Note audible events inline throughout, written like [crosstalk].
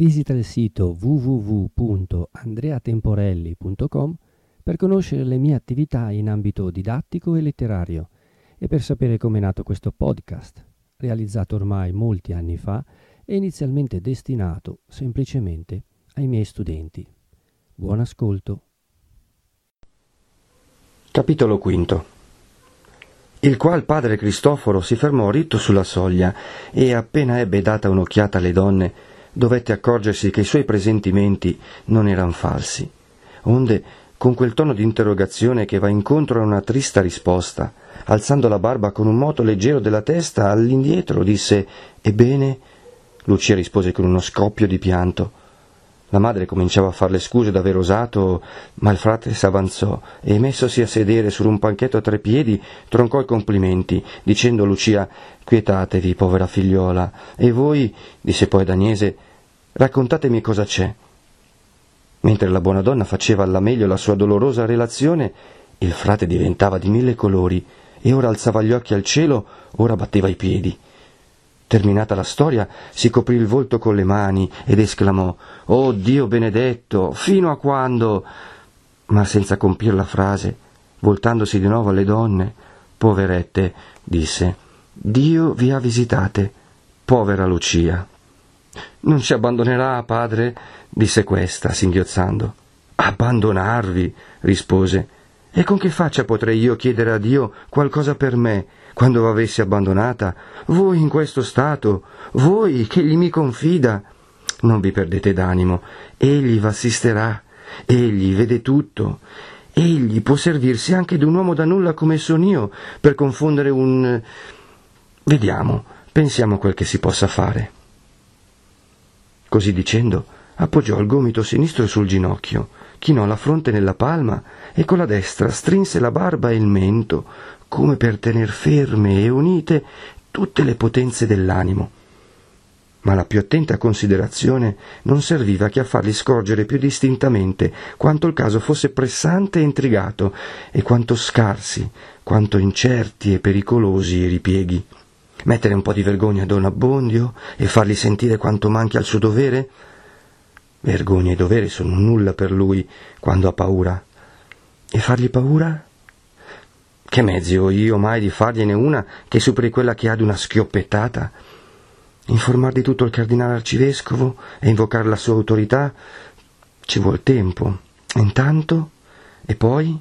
Visita il sito www.andreatemporelli.com per conoscere le mie attività in ambito didattico e letterario e per sapere come è nato questo podcast, realizzato ormai molti anni fa e inizialmente destinato semplicemente ai miei studenti. Buon ascolto. Capitolo V Il qual padre Cristoforo si fermò ritto sulla soglia e appena ebbe data un'occhiata alle donne dovette accorgersi che i suoi presentimenti non eran falsi. Onde, con quel tono di interrogazione che va incontro a una trista risposta, alzando la barba con un moto leggero della testa all'indietro, disse Ebbene? Lucia rispose con uno scoppio di pianto. La madre cominciava a far le scuse d'aver osato, ma il frate s'avanzò e, messosi a sedere su un panchetto a tre piedi, troncò i complimenti, dicendo a Lucia Quietatevi, povera figliola, e voi, disse poi ad Agnese, raccontatemi cosa c'è. Mentre la buona donna faceva alla meglio la sua dolorosa relazione, il frate diventava di mille colori e ora alzava gli occhi al cielo, ora batteva i piedi. Terminata la storia, si coprì il volto con le mani ed esclamò Oh Dio benedetto, fino a quando? Ma senza compir la frase, voltandosi di nuovo alle donne, poverette, disse Dio vi ha visitate, povera Lucia. Non ci abbandonerà, padre? disse questa, singhiozzando. Abbandonarvi, rispose. E con che faccia potrei io chiedere a Dio qualcosa per me, quando avessi abbandonata? Voi in questo stato, voi che gli mi confida. Non vi perdete d'animo, egli v'assisterà, egli vede tutto, egli può servirsi anche d'un uomo da nulla come son io, per confondere un... Vediamo, pensiamo quel che si possa fare. Così dicendo, appoggiò il gomito sinistro sul ginocchio, chinò la fronte nella palma e con la destra strinse la barba e il mento, come per tener ferme e unite tutte le potenze dell'animo. Ma la più attenta considerazione non serviva che a fargli scorgere più distintamente quanto il caso fosse pressante e intrigato, e quanto scarsi, quanto incerti e pericolosi i ripieghi. Mettere un po' di vergogna a Don Abbondio e fargli sentire quanto manchi al suo dovere? Vergogna e dovere sono nulla per lui quando ha paura. E fargli paura? Che mezzi ho io mai di fargliene una che superi quella che ha di una schioppettata? Informar di tutto il cardinale arcivescovo e invocare la sua autorità? Ci vuol tempo. Intanto? E poi?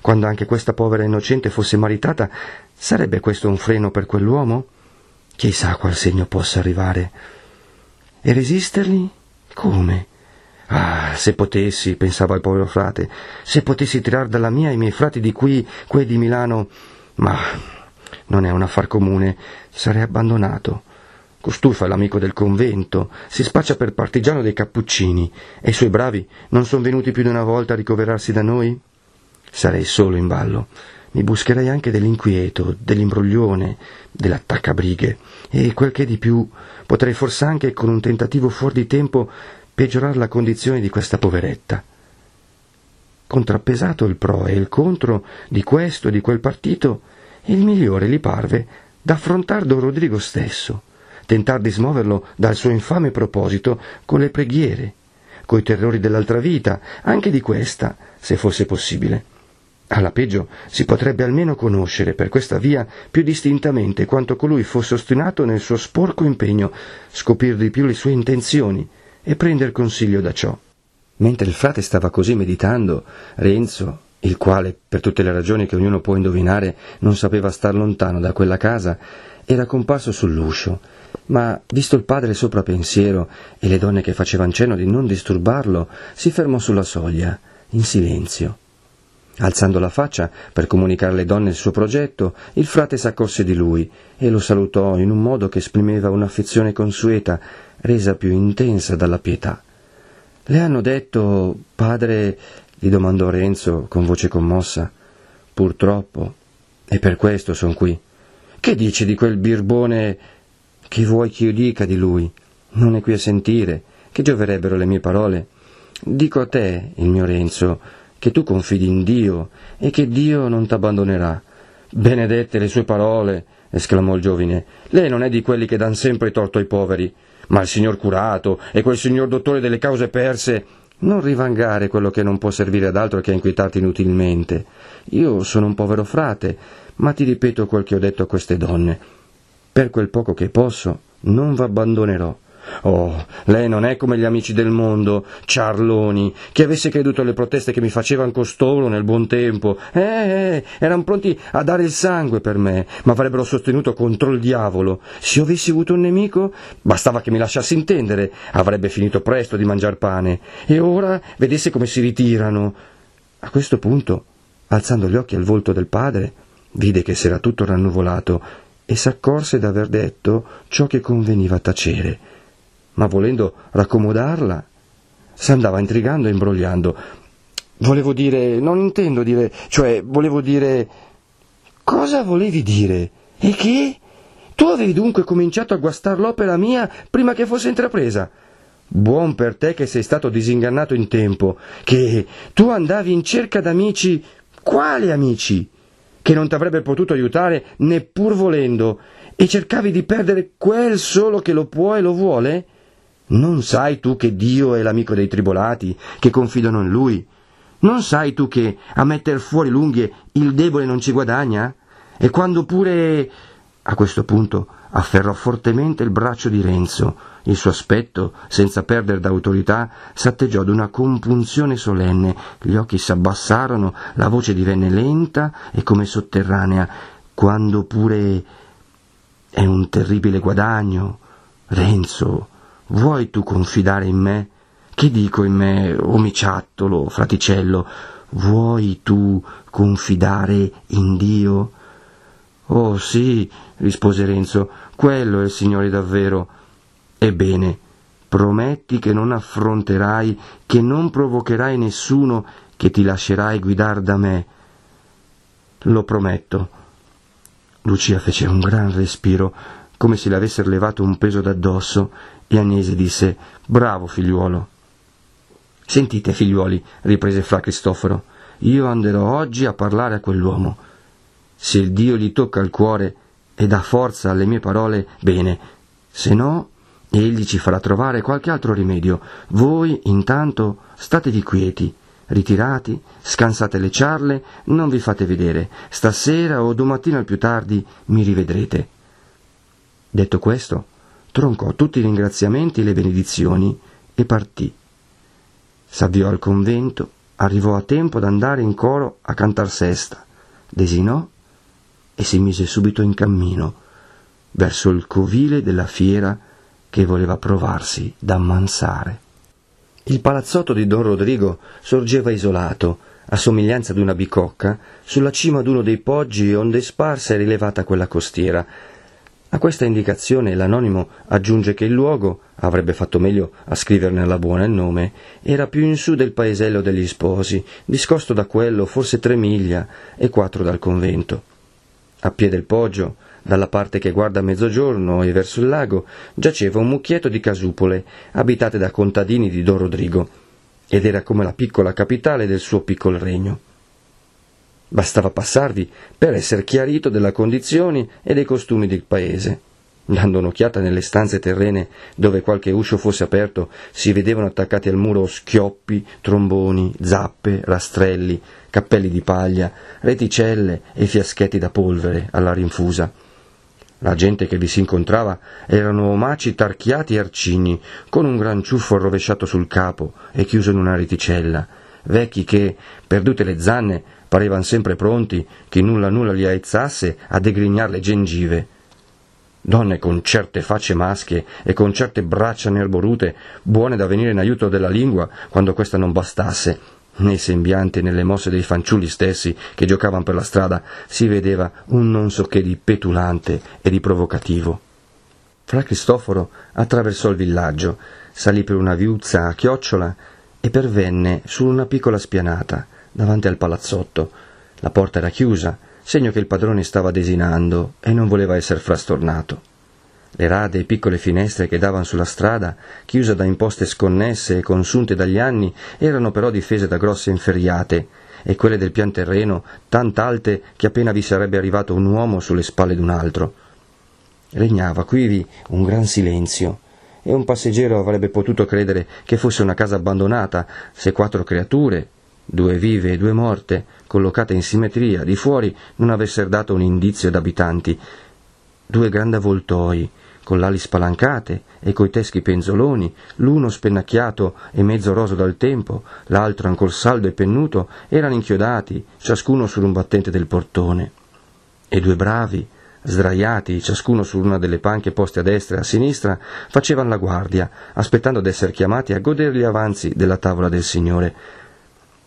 Quando anche questa povera innocente fosse maritata, sarebbe questo un freno per quell'uomo? Chissà qual segno possa arrivare. E resistergli? Come? Ah, se potessi, pensava il povero frate, se potessi tirar dalla mia i miei frati di qui, quei di Milano, ma non è un affar comune, sarei abbandonato. Costufa è l'amico del convento, si spaccia per partigiano dei cappuccini, e i suoi bravi non sono venuti più di una volta a ricoverarsi da noi? Sarei solo in ballo. Mi buscherei anche dell'inquieto, dell'imbroglione, dell'attaccabrighe, e quel che di più, potrei forse anche, con un tentativo fuori di tempo, peggiorare la condizione di questa poveretta. Contrappesato il pro e il contro di questo e di quel partito, il migliore gli parve d'affrontar Don Rodrigo stesso, tentar di smuoverlo dal suo infame proposito con le preghiere, coi terrori dell'altra vita, anche di questa, se fosse possibile. Alla peggio si potrebbe almeno conoscere per questa via più distintamente quanto colui fosse ostinato nel suo sporco impegno, scoprir di più le sue intenzioni, e prender consiglio da ciò. Mentre il frate stava così meditando, Renzo, il quale, per tutte le ragioni che ognuno può indovinare, non sapeva star lontano da quella casa, era comparso sull'uscio, ma, visto il padre sopra pensiero e le donne che facevano cenno di non disturbarlo, si fermò sulla soglia, in silenzio. Alzando la faccia per comunicare alle donne il suo progetto, il frate s'accorse di lui e lo salutò in un modo che esprimeva un'affezione consueta resa più intensa dalla pietà. Le hanno detto, padre, gli domandò Renzo con voce commossa. Purtroppo, e per questo son qui. Che dici di quel birbone? Che vuoi che io dica di lui? Non è qui a sentire. Che gioverebbero le mie parole? Dico a te, il mio Renzo, che tu confidi in Dio e che Dio non t'abbandonerà. Benedette le sue parole, esclamò il giovine. Lei non è di quelli che dan sempre torto ai poveri. Ma il signor curato e quel signor dottore delle cause perse non rivangare quello che non può servire ad altro che a inquietarti inutilmente. Io sono un povero frate, ma ti ripeto quel che ho detto a queste donne. Per quel poco che posso, non v'abbandonerò. Oh, lei non è come gli amici del mondo, ciarloni, che avesse creduto alle proteste che mi facevano costolo nel buon tempo. Eh, eh, erano pronti a dare il sangue per me, ma avrebbero sostenuto contro il diavolo. Se io avessi avuto un nemico, bastava che mi lasciassi intendere, avrebbe finito presto di mangiar pane. E ora vedesse come si ritirano. A questo punto, alzando gli occhi al volto del padre, vide che s'era tutto rannuvolato e s'accorse d'aver detto ciò che conveniva tacere ma volendo raccomodarla, s'andava intrigando e imbrogliando. Volevo dire, non intendo dire, cioè volevo dire... Cosa volevi dire? E che? Tu avevi dunque cominciato a guastar l'opera mia prima che fosse intrapresa? Buon per te che sei stato disingannato in tempo, che tu andavi in cerca d'amici. Quali amici? Che non t'avrebbe potuto aiutare neppur volendo, e cercavi di perdere quel solo che lo può e lo vuole? Non sai tu che Dio è l'amico dei tribolati, che confidano in Lui? Non sai tu che a metter fuori l'unghie il debole non ci guadagna? E quando pure... A questo punto afferrò fortemente il braccio di Renzo. Il suo aspetto, senza perdere d'autorità, s'atteggiò ad una compunzione solenne, gli occhi s'abbassarono, la voce divenne lenta e come sotterranea. Quando pure... È un terribile guadagno. Renzo, Vuoi tu confidare in me? Che dico in me, o miciattolo, fraticello? Vuoi tu confidare in Dio? Oh sì, rispose Renzo, quello è il Signore davvero. Ebbene, prometti che non affronterai, che non provocherai nessuno, che ti lascerai guidar da me. Lo prometto. Lucia fece un gran respiro, come se le avessero levato un peso d'addosso, e Agnese disse Bravo figliuolo. Sentite, figliuoli, riprese fra Cristoforo, io anderò oggi a parlare a quell'uomo. Se il Dio gli tocca il cuore e dà forza alle mie parole, bene, se no, egli ci farà trovare qualche altro rimedio. Voi, intanto, statevi quieti, ritirati, scansate le ciarle, non vi fate vedere. Stasera o domattina al più tardi mi rivedrete. Detto questo, troncò tutti i ringraziamenti e le benedizioni e partì. S'avviò al convento, arrivò a tempo d'andare in coro a cantar sesta, desinò e si mise subito in cammino verso il covile della fiera che voleva provarsi d'ammansare. Il palazzotto di Don Rodrigo sorgeva isolato, a somiglianza di una bicocca, sulla cima d'uno dei poggi onde sparsa e rilevata quella costiera, a questa indicazione l'anonimo aggiunge che il luogo, avrebbe fatto meglio a scriverne alla buona il nome, era più in su del paesello degli sposi, discosto da quello forse tre miglia e quattro dal convento. A piede del poggio, dalla parte che guarda a mezzogiorno e verso il lago, giaceva un mucchietto di casupole, abitate da contadini di Don Rodrigo, ed era come la piccola capitale del suo piccolo regno. Bastava passarvi per essere chiarito della condizione e dei costumi del paese. Dando un'occhiata nelle stanze terrene dove qualche uscio fosse aperto, si vedevano attaccati al muro schioppi, tromboni, zappe, rastrelli, cappelli di paglia, reticelle e fiaschetti da polvere alla rinfusa. La gente che vi si incontrava erano omaci tarchiati e arcigni, con un gran ciuffo rovesciato sul capo e chiuso in una reticella, vecchi che, perdute le zanne, parevan sempre pronti, che nulla nulla li aezzasse, a degrignare le gengive. Donne con certe facce maschie e con certe braccia nerborute, buone da venire in aiuto della lingua quando questa non bastasse. Nei sembianti e nelle mosse dei fanciulli stessi che giocavano per la strada si vedeva un non so che di petulante e di provocativo. Fra Cristoforo attraversò il villaggio, salì per una viuzza a chiocciola e pervenne su una piccola spianata davanti al palazzotto. La porta era chiusa, segno che il padrone stava desinando e non voleva essere frastornato. Le rade e piccole finestre che davano sulla strada, chiuse da imposte sconnesse e consunte dagli anni, erano però difese da grosse inferriate, e quelle del pian terreno tant'alte che appena vi sarebbe arrivato un uomo sulle spalle d'un altro. Regnava quivi un gran silenzio, e un passeggero avrebbe potuto credere che fosse una casa abbandonata se quattro creature, due vive e due morte, collocate in simmetria, di fuori non avessero dato un indizio d'abitanti. Due grandi avvoltoi, con l'ali spalancate e coi teschi penzoloni, l'uno spennacchiato e mezzo roso dal tempo, l'altro ancor saldo e pennuto, erano inchiodati, ciascuno su un battente del portone. E due bravi, sdraiati, ciascuno su una delle panche poste a destra e a sinistra, facevano la guardia, aspettando d'essere chiamati a godere gli avanzi della tavola del Signore.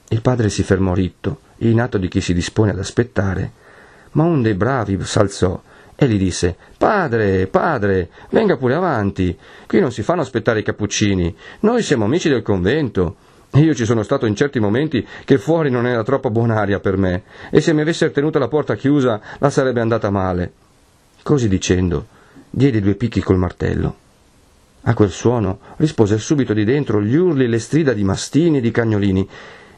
Il padre si fermò ritto, in atto di chi si dispone ad aspettare, ma un dei bravi s'alzò e gli disse Padre, padre, venga pure avanti. Qui non si fanno aspettare i cappuccini. Noi siamo amici del convento. Io ci sono stato in certi momenti che fuori non era troppo buon'aria per me, e se mi avesse tenuta la porta chiusa la sarebbe andata male. Così dicendo, diede due picchi col martello. A quel suono rispose subito di dentro gli urli e le strida di mastini e di cagnolini,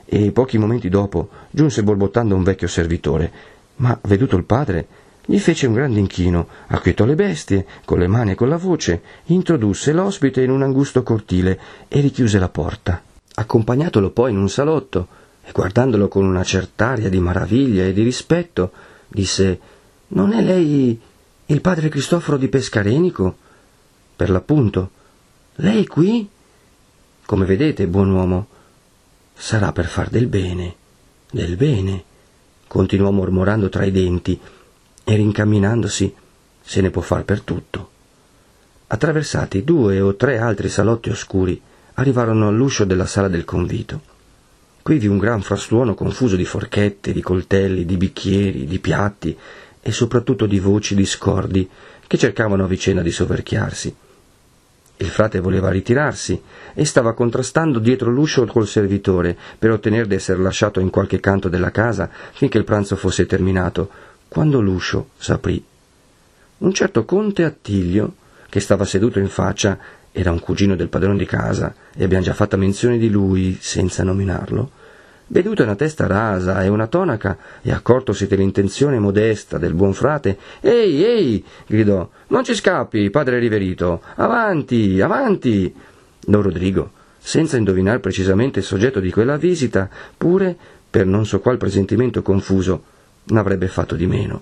e pochi momenti dopo giunse borbottando un vecchio servitore, ma veduto il padre gli fece un grande inchino, acquietò le bestie, con le mani e con la voce, introdusse l'ospite in un angusto cortile e richiuse la porta. Accompagnatolo poi in un salotto e guardandolo con una cert'aria di maraviglia e di rispetto, disse Non è lei il padre Cristoforo di Pescarenico? Per l'appunto. Lei qui? Come vedete, buon uomo, sarà per far del bene, del bene, continuò mormorando tra i denti, e rincamminandosi se ne può far per tutto. Attraversati due o tre altri salotti oscuri, arrivarono all'uscio della sala del convito. Qui vi un gran frastuono confuso di forchette, di coltelli, di bicchieri, di piatti e soprattutto di voci discordi che cercavano a vicenda di soverchiarsi. Il frate voleva ritirarsi e stava contrastando dietro l'uscio col servitore per ottenere di essere lasciato in qualche canto della casa finché il pranzo fosse terminato, quando l'uscio s'aprì. Un certo conte Attilio, che stava seduto in faccia, era un cugino del padrone di casa e abbiamo già fatto menzione di lui senza nominarlo, veduta una testa rasa e una tonaca e accortosi dell'intenzione modesta del buon frate, Ehi, ehi! gridò, non ci scappi, padre riverito, avanti, avanti! Don Rodrigo, senza indovinare precisamente il soggetto di quella visita, pure, per non so qual presentimento confuso, n'avrebbe fatto di meno.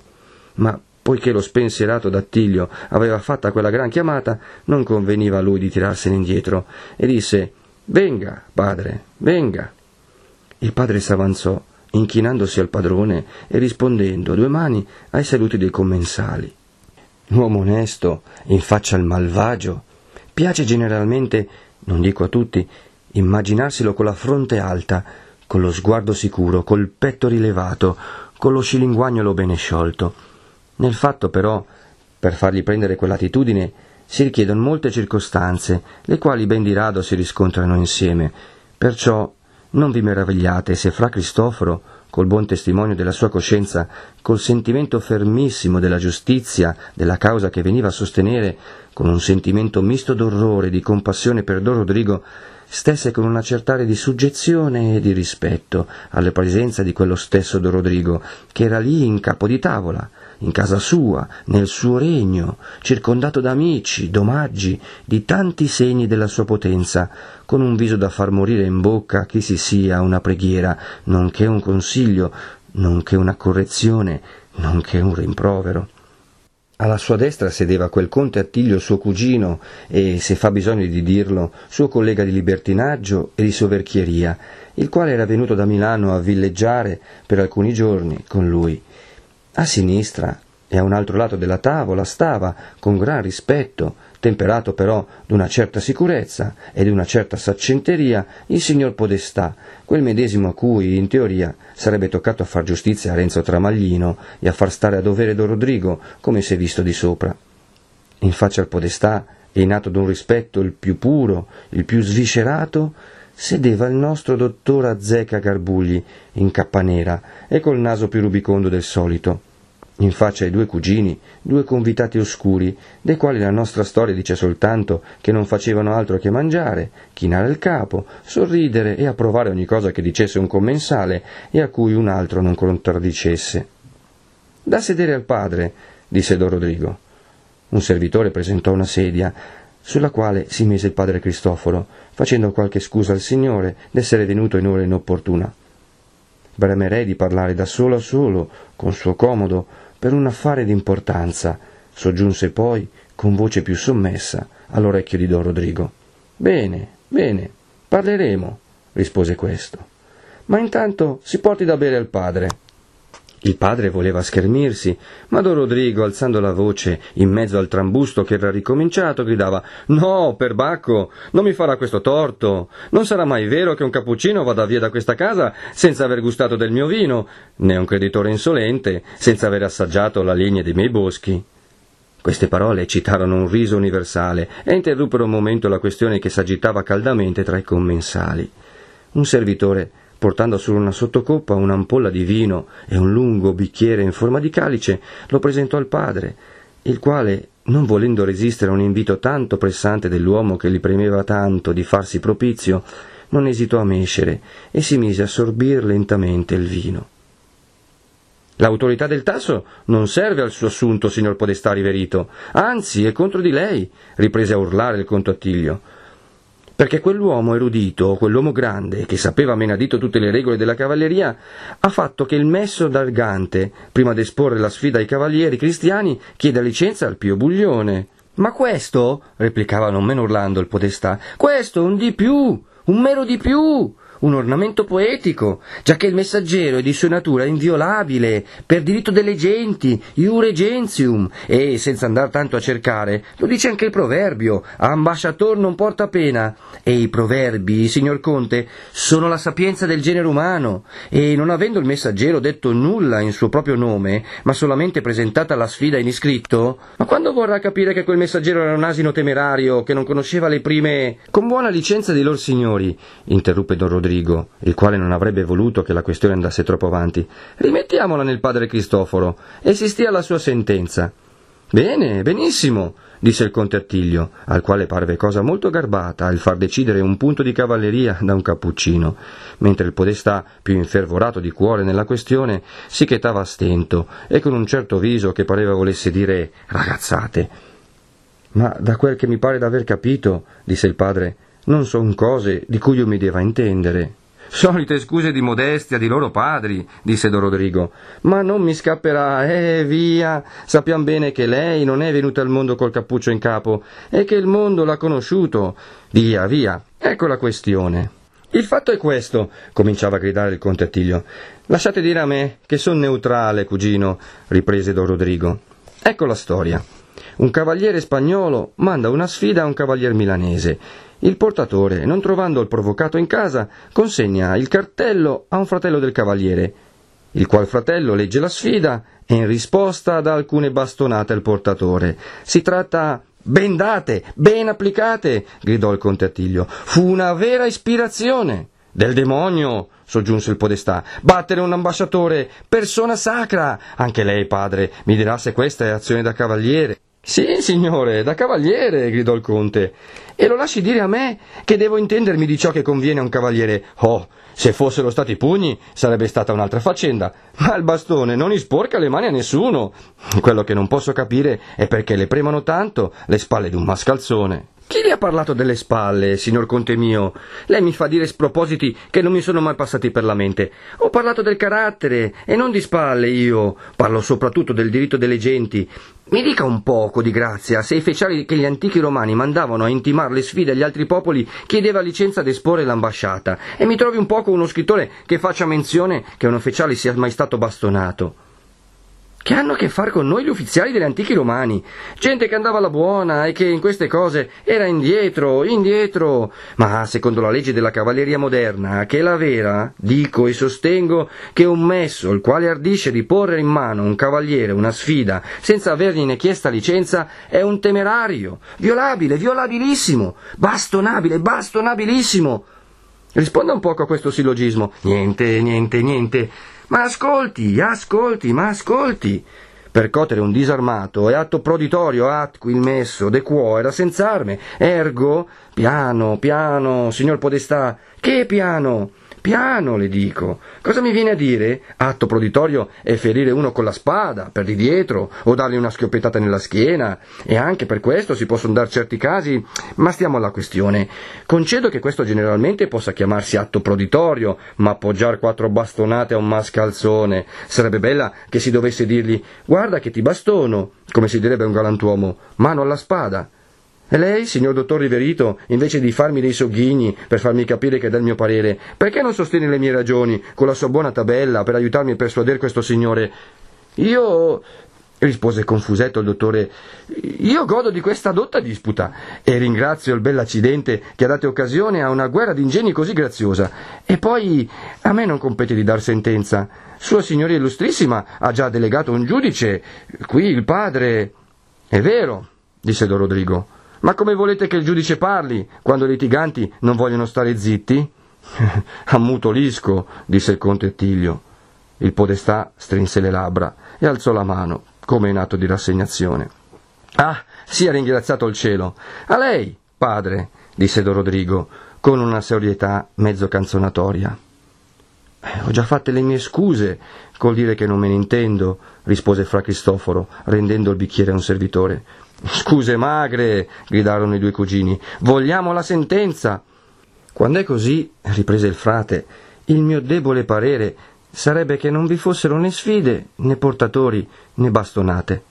Ma poiché lo spensierato d'Attilio aveva fatta quella gran chiamata, non conveniva a lui di tirarsene indietro, e disse Venga, padre, venga. Il padre s'avanzò, inchinandosi al padrone e rispondendo a due mani ai saluti dei commensali. L'uomo onesto, in faccia al malvagio, piace generalmente, non dico a tutti, immaginarselo con la fronte alta, con lo sguardo sicuro, col petto rilevato, con lo scilinguagnolo bene sciolto. Nel fatto, però, per fargli prendere quell'attitudine, si richiedono molte circostanze, le quali ben di rado si riscontrano insieme. Perciò non vi meravigliate se fra Cristoforo, col buon testimonio della sua coscienza, col sentimento fermissimo della giustizia, della causa che veniva a sostenere, con un sentimento misto d'orrore e di compassione per Don Rodrigo, stesse con una cert'aria di suggezione e di rispetto alla presenza di quello stesso Don Rodrigo, che era lì in capo di tavola, in casa sua, nel suo regno, circondato da amici, d'omaggi, di tanti segni della sua potenza, con un viso da far morire in bocca chi si sia una preghiera, nonché un consiglio, nonché una correzione, nonché un rimprovero. Alla sua destra sedeva quel conte Attilio suo cugino e, se fa bisogno di dirlo, suo collega di libertinaggio e di soverchieria, il quale era venuto da Milano a villeggiare per alcuni giorni con lui. A sinistra e a un altro lato della tavola stava, con gran rispetto, temperato però d'una certa sicurezza e d'una certa saccenteria, il signor Podestà, quel medesimo a cui, in teoria, sarebbe toccato a far giustizia a Renzo Tramaglino e a far stare a dovere Don Rodrigo, come si è visto di sopra. In faccia al Podestà, e in atto d'un rispetto il più puro, il più sviscerato, sedeva il nostro dottor Azzeca Garbugli, in cappa nera e col naso più rubicondo del solito in faccia ai due cugini, due convitati oscuri, dei quali la nostra storia dice soltanto che non facevano altro che mangiare, chinare il capo, sorridere e approvare ogni cosa che dicesse un commensale e a cui un altro non contraddicesse. Da sedere al padre, disse Don Rodrigo. Un servitore presentò una sedia. sulla quale si mise il padre Cristoforo, facendo qualche scusa al Signore d'essere venuto in ora inopportuna. Bremerei di parlare da solo a solo, con suo comodo, per un affare d'importanza, soggiunse poi, con voce più sommessa, all'orecchio di Don Rodrigo. Bene, bene, parleremo, rispose questo. Ma intanto si porti da bere al padre. Il padre voleva schermirsi, ma Don Rodrigo, alzando la voce in mezzo al trambusto che era ricominciato, gridava No, perbacco, non mi farà questo torto. Non sarà mai vero che un cappuccino vada via da questa casa senza aver gustato del mio vino, né un creditore insolente senza aver assaggiato la legna dei miei boschi. Queste parole eccitarono un riso universale e interruppero un momento la questione che s'agitava caldamente tra i commensali. Un servitore portando su una sottocoppa un'ampolla di vino e un lungo bicchiere in forma di calice, lo presentò al padre, il quale, non volendo resistere a un invito tanto pressante dell'uomo che gli premeva tanto di farsi propizio, non esitò a mescere e si mise a sorbir lentamente il vino. L'autorità del tasso non serve al suo assunto, signor Podestà riverito, anzi è contro di lei, riprese a urlare il conto Attilio perché quell'uomo erudito, quell'uomo grande, che sapeva a menadito tutte le regole della cavalleria, ha fatto che il messo d'Argante, prima d'esporre la sfida ai cavalieri cristiani, chieda licenza al Pio Buglione. Ma questo, replicava non meno urlando il podestà, questo un di più, un mero di più, un ornamento poetico, giacché il messaggero è di sua natura inviolabile, per diritto delle genti, iure gentium, e, senza andare tanto a cercare, lo dice anche il proverbio, ambasciator non porta pena, e i proverbi, signor Conte, sono la sapienza del genere umano, e non avendo il messaggero detto nulla in suo proprio nome, ma solamente presentata la sfida in iscritto, ma quando vorrà capire che quel messaggero era un asino temerario, che non conosceva le prime... Con buona licenza di lor signori, interruppe Don Rodrigo, Rodrigo, il quale non avrebbe voluto che la questione andasse troppo avanti. Rimettiamola nel padre Cristoforo e si stia alla sua sentenza. Bene, benissimo, disse il conte Attilio, al quale parve cosa molto garbata il far decidere un punto di cavalleria da un cappuccino, mentre il podestà, più infervorato di cuore nella questione, si chetava a stento e con un certo viso che pareva volesse dire ragazzate. Ma da quel che mi pare d'aver capito, disse il padre, non son cose di cui io mi deva intendere. Solite scuse di modestia di loro padri, disse Don Rodrigo. Ma non mi scapperà, eh, via. Sappiamo bene che lei non è venuta al mondo col cappuccio in capo e che il mondo l'ha conosciuto. Via, via. Ecco la questione. Il fatto è questo, cominciava a gridare il conte Attilio. Lasciate dire a me che son neutrale, cugino, riprese Don Rodrigo. Ecco la storia. Un cavaliere spagnolo manda una sfida a un cavalier milanese il portatore, non trovando il provocato in casa, consegna il cartello a un fratello del cavaliere, il qual fratello legge la sfida e in risposta dà alcune bastonate al portatore. Si tratta ben date, ben applicate, gridò il conte Attilio. Fu una vera ispirazione. Del demonio, soggiunse il podestà. Battere un ambasciatore, persona sacra. Anche lei, padre, mi dirà se questa è azione da cavaliere. Sì, signore, da cavaliere, gridò il conte. E lo lasci dire a me che devo intendermi di ciò che conviene a un cavaliere. Oh, se fossero stati pugni sarebbe stata un'altra faccenda, ma il bastone non isporca le mani a nessuno. Quello che non posso capire è perché le premono tanto le spalle di un mascalzone. Chi le ha parlato delle spalle, signor conte mio? Lei mi fa dire spropositi che non mi sono mai passati per la mente. Ho parlato del carattere e non di spalle io. Parlo soprattutto del diritto delle genti. Mi dica un poco di grazia se i feciali che gli antichi romani mandavano a intimare le sfide agli altri popoli chiedeva licenza ad esporre l'ambasciata e mi trovi un poco uno scrittore che faccia menzione che un ufficiale sia mai stato bastonato. Che hanno a che fare con noi gli ufficiali degli antichi romani? Gente che andava alla buona e che in queste cose era indietro, indietro. Ma secondo la legge della cavalleria moderna, che è la vera, dico e sostengo che un messo, il quale ardisce di porre in mano un cavaliere una sfida senza avergliene chiesta licenza, è un temerario, violabile, violabilissimo, bastonabile, bastonabilissimo. Risponda un poco a questo sillogismo. Niente, niente, niente. Ma ascolti, ascolti, ma ascolti. Percotere un disarmato è atto proditorio atqui il messo de quo era senz'arme, ergo piano, piano, signor Podestà, che piano? Piano, le dico. Cosa mi viene a dire? Atto proditorio è ferire uno con la spada, per di dietro, o dargli una schioppettata nella schiena, e anche per questo si possono dar certi casi, ma stiamo alla questione. Concedo che questo generalmente possa chiamarsi atto proditorio, ma appoggiare quattro bastonate a un mascalzone sarebbe bella che si dovesse dirgli guarda che ti bastono, come si direbbe un galantuomo, mano alla spada. E lei, signor dottor Riverito, invece di farmi dei sogghigni per farmi capire che è del mio parere, perché non sostiene le mie ragioni con la sua buona tabella per aiutarmi a persuadere questo signore? Io rispose confusetto il dottore. Io godo di questa dotta disputa e ringrazio il bell'accidente che ha dato occasione a una guerra d'ingegni così graziosa. E poi a me non compete di dar sentenza. Sua Signoria Illustrissima ha già delegato un giudice. Qui il padre. È vero, disse Don Rodrigo. Ma come volete che il giudice parli quando i litiganti non vogliono stare zitti? [laughs] Ammutolisco, disse il conte Attilio. Il podestà strinse le labbra e alzò la mano, come in atto di rassegnazione. Ah, sia ringraziato il cielo. A lei, padre, disse Don Rodrigo, con una serietà mezzo canzonatoria. Eh, ho già fatte le mie scuse col dire che non me ne intendo, rispose fra Cristoforo, rendendo il bicchiere a un servitore. Scuse magre, gridarono i due cugini, vogliamo la sentenza. Quando è così, riprese il frate, il mio debole parere sarebbe che non vi fossero né sfide, né portatori, né bastonate.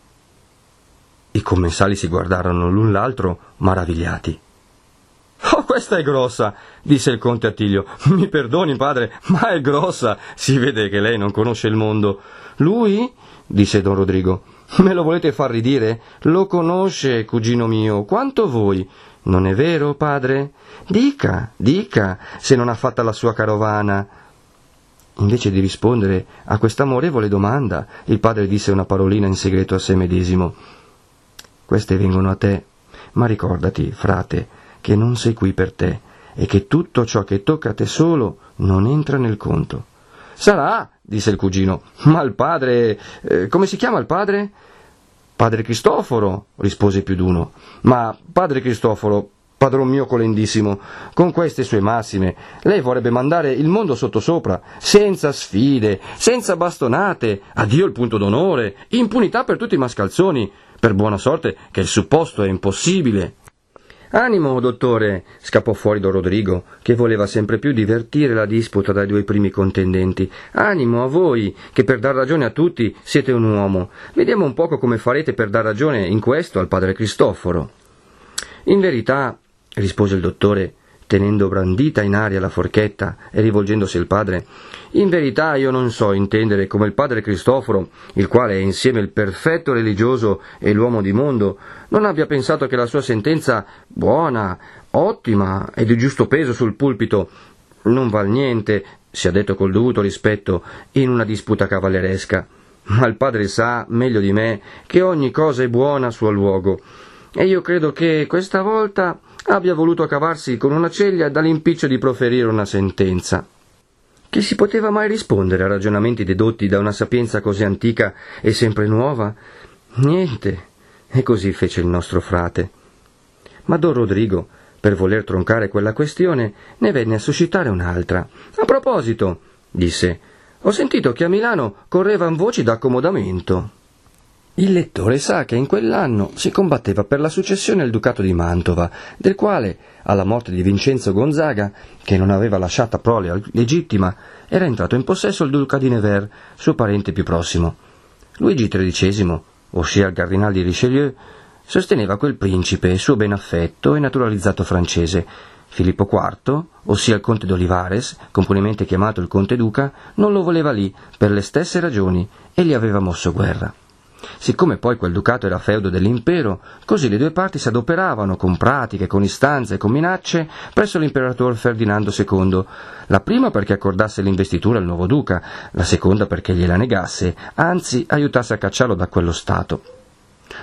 I commensali si guardarono l'un l'altro maravigliati. Oh, questa è grossa, disse il conte Attilio. Mi perdoni, padre, ma è grossa. Si vede che lei non conosce il mondo. Lui? disse don Rodrigo. Me lo volete far ridire? Lo conosce, cugino mio, quanto voi. Non è vero, padre? Dica, dica, se non ha fatta la sua carovana. Invece di rispondere a questa amorevole domanda, il padre disse una parolina in segreto a sé medesimo. Queste vengono a te, ma ricordati, frate, che non sei qui per te e che tutto ciò che tocca a te solo non entra nel conto. Sarà, disse il cugino. Ma il padre. Eh, come si chiama il padre? Padre Cristoforo, rispose più d'uno. Ma padre Cristoforo, padron mio colendissimo, con queste sue massime, lei vorrebbe mandare il mondo sottosopra, senza sfide, senza bastonate, addio il punto d'onore, impunità per tutti i mascalzoni, per buona sorte che il supposto è impossibile. Animo, dottore, scappò fuori Don Rodrigo, che voleva sempre più divertire la disputa dai due primi contendenti. Animo a voi, che per dar ragione a tutti siete un uomo. Vediamo un poco come farete per dar ragione in questo al padre Cristoforo. In verità, rispose il dottore, tenendo brandita in aria la forchetta e rivolgendosi al padre, in verità io non so intendere come il padre Cristoforo, il quale è insieme il perfetto religioso e l'uomo di mondo, non abbia pensato che la sua sentenza buona, ottima e di giusto peso sul pulpito non val niente, sia detto col dovuto rispetto, in una disputa cavalleresca. Ma il padre sa, meglio di me, che ogni cosa è buona a suo luogo, e io credo che questa volta abbia voluto cavarsi con una ceglia dall'impiccio di proferire una sentenza. Chi si poteva mai rispondere a ragionamenti dedotti da una sapienza così antica e sempre nuova? Niente. E così fece il nostro frate. Ma don Rodrigo, per voler troncare quella questione, ne venne a suscitare un'altra. A proposito, disse, ho sentito che a Milano correvan voci d'accomodamento. Il lettore sa che in quell'anno si combatteva per la successione al ducato di Mantova, del quale, alla morte di Vincenzo Gonzaga, che non aveva lasciata prole legittima, era entrato in possesso il duca di Nevers, suo parente più prossimo. Luigi XIII, ossia il cardinale di Richelieu, sosteneva quel principe, suo ben affetto e naturalizzato francese. Filippo IV, ossia il conte d'Olivares, compunemente chiamato il conte duca, non lo voleva lì per le stesse ragioni e gli aveva mosso guerra. Siccome poi quel ducato era feudo dell'impero, così le due parti si adoperavano con pratiche, con istanze e con minacce presso l'imperatore Ferdinando II, la prima perché accordasse l'investitura al nuovo duca, la seconda perché gliela negasse, anzi aiutasse a cacciarlo da quello stato.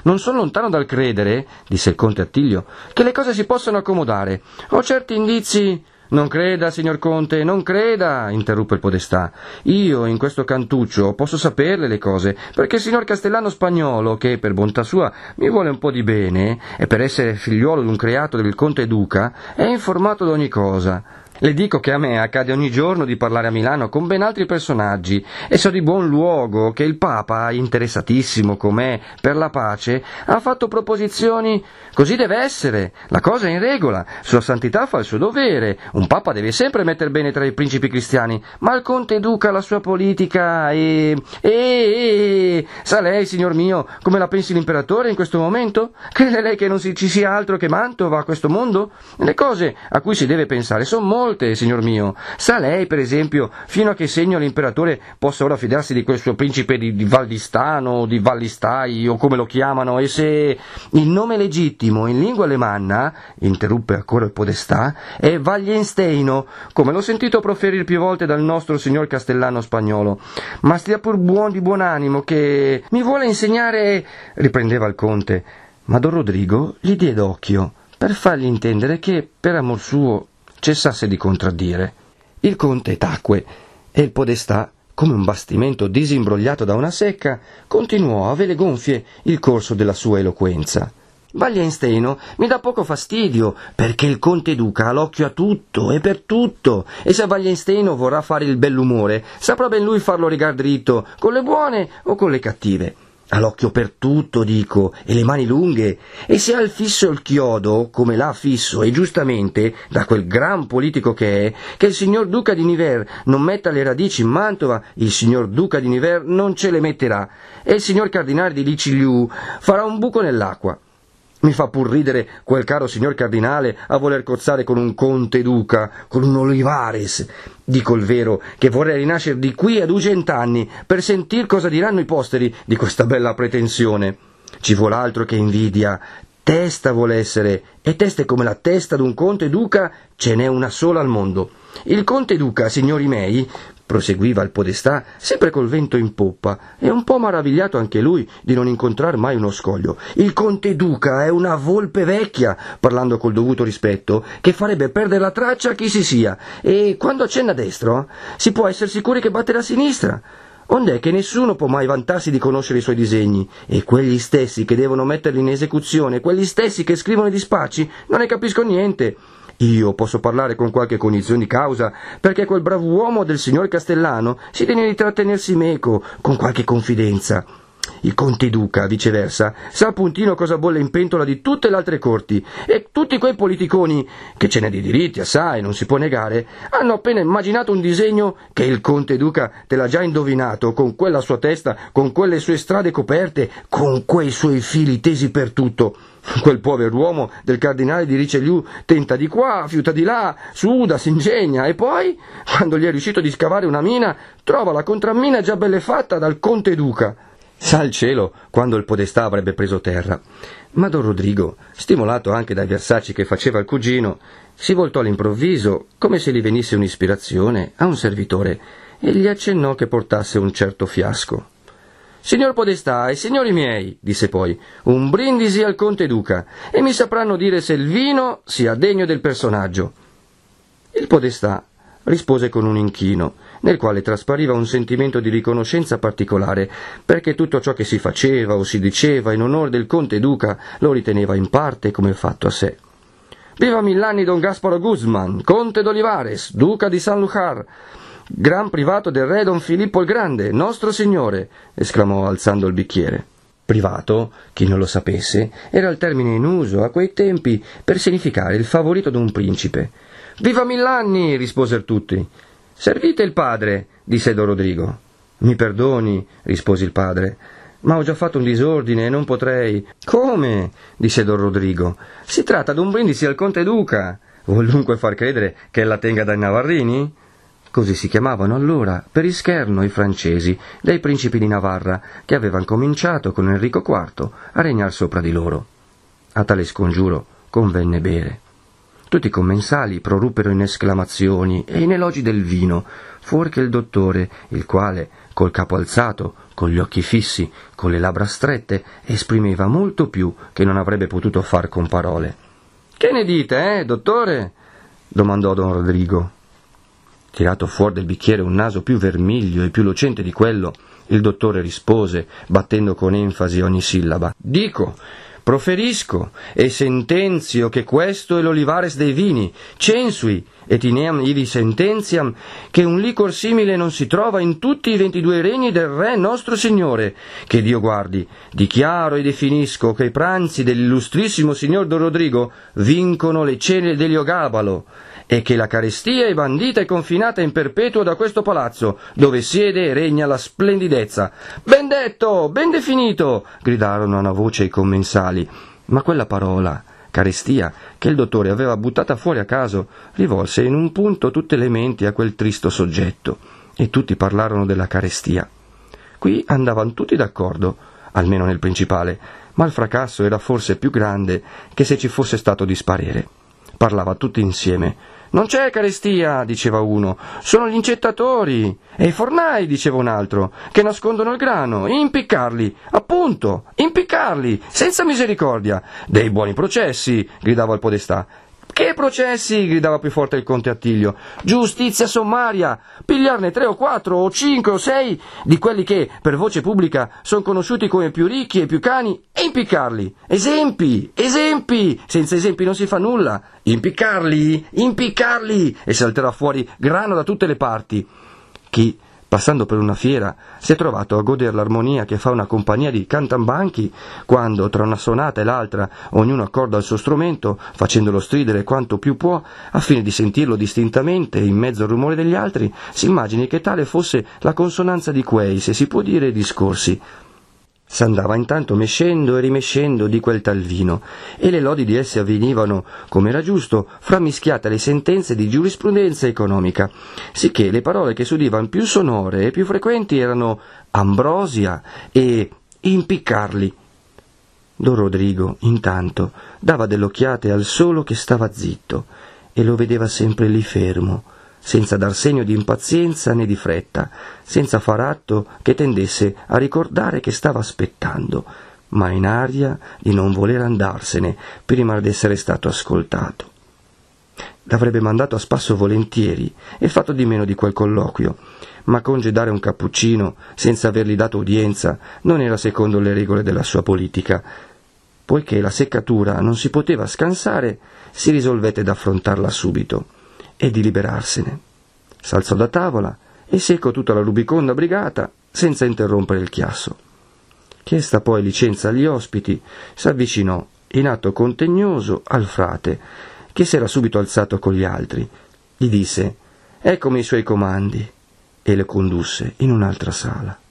Non sono lontano dal credere, disse il conte Attilio, che le cose si possano accomodare. Ho certi indizi non creda, signor Conte, non creda, interruppe il podestà. Io, in questo cantuccio, posso saperle le cose, perché il signor Castellano spagnolo, che, per bontà sua, mi vuole un po' di bene, e per essere figliuolo d'un creato del conte duca, è informato d'ogni cosa. Le dico che a me accade ogni giorno di parlare a Milano con ben altri personaggi. E so di buon luogo che il Papa, interessatissimo com'è per la pace, ha fatto proposizioni. Così deve essere, la cosa è in regola, Sua Santità fa il suo dovere, un Papa deve sempre mettere bene tra i principi cristiani, ma il Conte Duca la sua politica e... e... e... sa lei, signor mio, come la pensi l'imperatore in questo momento? Crede lei che non ci sia altro che Mantova a questo mondo? Le cose a cui si deve pensare sono molte, signor mio. Sa lei, per esempio, fino a che segno l'imperatore possa ora fidarsi di quel suo principe di, di Valdistano, di Vallistai, o come lo chiamano, e se il nome legittimo in lingua alemanna, interruppe ancora il podestà, è Wagliensteino, come l'ho sentito proferire più volte dal nostro signor castellano spagnolo. Ma stia pur buon di buon animo che mi vuole insegnare, riprendeva il conte, ma don Rodrigo gli diede occhio per fargli intendere che, per amor suo, cessasse di contraddire. Il conte tacque e il podestà, come un bastimento disimbrogliato da una secca, continuò a vele gonfie il corso della sua eloquenza. Wagliensteino mi dà poco fastidio, perché il conte duca ha l'occhio a tutto e per tutto, e se Wagliensteino vorrà fare il bell'umore, saprà ben lui farlo rigar dritto, con le buone o con le cattive. Ha l'occhio per tutto, dico, e le mani lunghe, e se ha il fisso il chiodo, come l'ha fisso, e giustamente, da quel gran politico che è, che il signor duca di Niver non metta le radici in Mantova, il signor duca di Niver non ce le metterà, e il signor cardinale di Liciliu farà un buco nell'acqua. Mi fa pur ridere quel caro signor cardinale a voler cozzare con un conte duca, con un Olivares. Dico il vero, che vorrei rinascere di qui a dugent'anni per sentir cosa diranno i posteri di questa bella pretensione. Ci vuol altro che invidia. Testa vuole essere, e teste come la testa d'un conte duca ce n'è una sola al mondo. Il conte duca, signori miei, proseguiva il podestà, sempre col vento in poppa, e un po' maravigliato anche lui di non incontrar mai uno scoglio. Il conte duca è una volpe vecchia, parlando col dovuto rispetto, che farebbe perdere la traccia a chi si sia, e quando accenna a destra si può essere sicuri che batterà a sinistra. Ond'è che nessuno può mai vantarsi di conoscere i suoi disegni, e quegli stessi che devono metterli in esecuzione, quelli stessi che scrivono i dispacci, non ne capisco niente. Io posso parlare con qualche cognizione di causa, perché quel bravo uomo del signor Castellano si degna di trattenersi meco, con qualche confidenza. Il conte duca, viceversa, sa appuntino cosa bolle in pentola di tutte le altre corti, e tutti quei politiconi, che ce n'è di diritti assai, non si può negare, hanno appena immaginato un disegno che il conte duca te l'ha già indovinato, con quella sua testa, con quelle sue strade coperte, con quei suoi fili tesi per tutto. Quel pover'uomo del cardinale di Richelieu tenta di qua, fiuta di là, suda, s'ingegna e poi, quando gli è riuscito di scavare una mina, trova la contrammina già belle fatta dal conte duca. Sa il cielo quando il podestà avrebbe preso terra. Ma don Rodrigo, stimolato anche dai versacci che faceva il cugino, si voltò all'improvviso, come se gli venisse un'ispirazione, a un servitore e gli accennò che portasse un certo fiasco. Signor Podestà e signori miei, disse poi, un brindisi al conte duca, e mi sapranno dire se il vino sia degno del personaggio. Il Podestà rispose con un inchino, nel quale traspariva un sentimento di riconoscenza particolare, perché tutto ciò che si faceva o si diceva in onore del conte duca lo riteneva in parte come fatto a sé. Viva mill'anni don Gasparo Guzman, conte d'Olivares, duca di San Lucar, Gran privato del re Don Filippo il Grande, nostro signore, esclamò alzando il bicchiere. Privato, chi non lo sapesse, era il termine in uso a quei tempi per significare il favorito d'un principe. Viva mill'anni! risposero tutti. Servite il padre, disse Don Rodrigo. Mi perdoni, rispose il padre, ma ho già fatto un disordine e non potrei. Come? disse Don Rodrigo. Si tratta d'un brindisi al conte duca. Vuol dunque far credere che ella tenga dai Navarrini? Così si chiamavano allora per ischerno i francesi dei principi di Navarra che avevano cominciato con Enrico IV a regnar sopra di loro. A tale scongiuro convenne bere. Tutti i commensali proruppero in esclamazioni e in elogi del vino, fuorché il dottore, il quale, col capo alzato, con gli occhi fissi, con le labbra strette, esprimeva molto più che non avrebbe potuto far con parole. Che ne dite, eh, dottore? domandò don Rodrigo. Tirato fuori del bicchiere un naso più vermiglio e più lucente di quello, il dottore rispose, battendo con enfasi ogni sillaba. Dico, proferisco e sentenzio che questo è l'olivares dei vini, censui, et ineam ivi sententiam, che un licor simile non si trova in tutti i ventidue regni del Re nostro Signore, che Dio guardi, dichiaro e definisco che i pranzi dell'illustrissimo Signor Don Rodrigo vincono le cene dell'Iogabalo, e che la carestia è bandita e confinata in perpetuo da questo palazzo, dove siede e regna la splendidezza. Ben detto, ben definito! gridarono a una voce i commensali. Ma quella parola, carestia, che il dottore aveva buttata fuori a caso, rivolse in un punto tutte le menti a quel tristo soggetto, e tutti parlarono della carestia. Qui andavano tutti d'accordo, almeno nel principale, ma il fracasso era forse più grande che se ci fosse stato disparere. Parlava tutti insieme, non c'è carestia, diceva uno, sono gli incettatori. E i fornai, diceva un altro, che nascondono il grano, impiccarli, appunto, impiccarli, senza misericordia. Dei buoni processi, gridava il podestà. Che processi? gridava più forte il conte Attilio. Giustizia sommaria! Pigliarne tre o quattro o cinque o sei di quelli che, per voce pubblica, sono conosciuti come più ricchi e più cani e impiccarli. Esempi! Esempi! Senza esempi non si fa nulla. Impiccarli! Impiccarli! E salterà fuori grano da tutte le parti. Chi passando per una fiera, si è trovato a godere l'armonia che fa una compagnia di cantambanchi, quando, tra una sonata e l'altra, ognuno accorda il suo strumento, facendolo stridere quanto più può, a fine di sentirlo distintamente in mezzo al rumore degli altri, si immagini che tale fosse la consonanza di quei, se si può dire, discorsi. S'andava intanto mescendo e rimescendo di quel tal vino, e le lodi di esse avvenivano, come era giusto, frammischiate alle sentenze di giurisprudenza economica, sicché le parole che si udivano più sonore e più frequenti erano ambrosia e impiccarli. Don Rodrigo, intanto, dava delle occhiate al solo che stava zitto, e lo vedeva sempre lì fermo, senza dar segno di impazienza né di fretta, senza far atto che tendesse a ricordare che stava aspettando, ma in aria di non voler andarsene prima d'essere stato ascoltato. L'avrebbe mandato a spasso volentieri e fatto di meno di quel colloquio, ma congedare un cappuccino senza avergli dato udienza non era secondo le regole della sua politica. Poiché la seccatura non si poteva scansare, si risolvette ad affrontarla subito e di liberarsene. S'alzò da tavola e secco tutta la rubiconda brigata senza interrompere il chiasso. Chiesta poi licenza agli ospiti, s'avvicinò in atto contegnoso al frate, che s'era subito alzato con gli altri. Gli disse Eccomi i suoi comandi e le condusse in un'altra sala.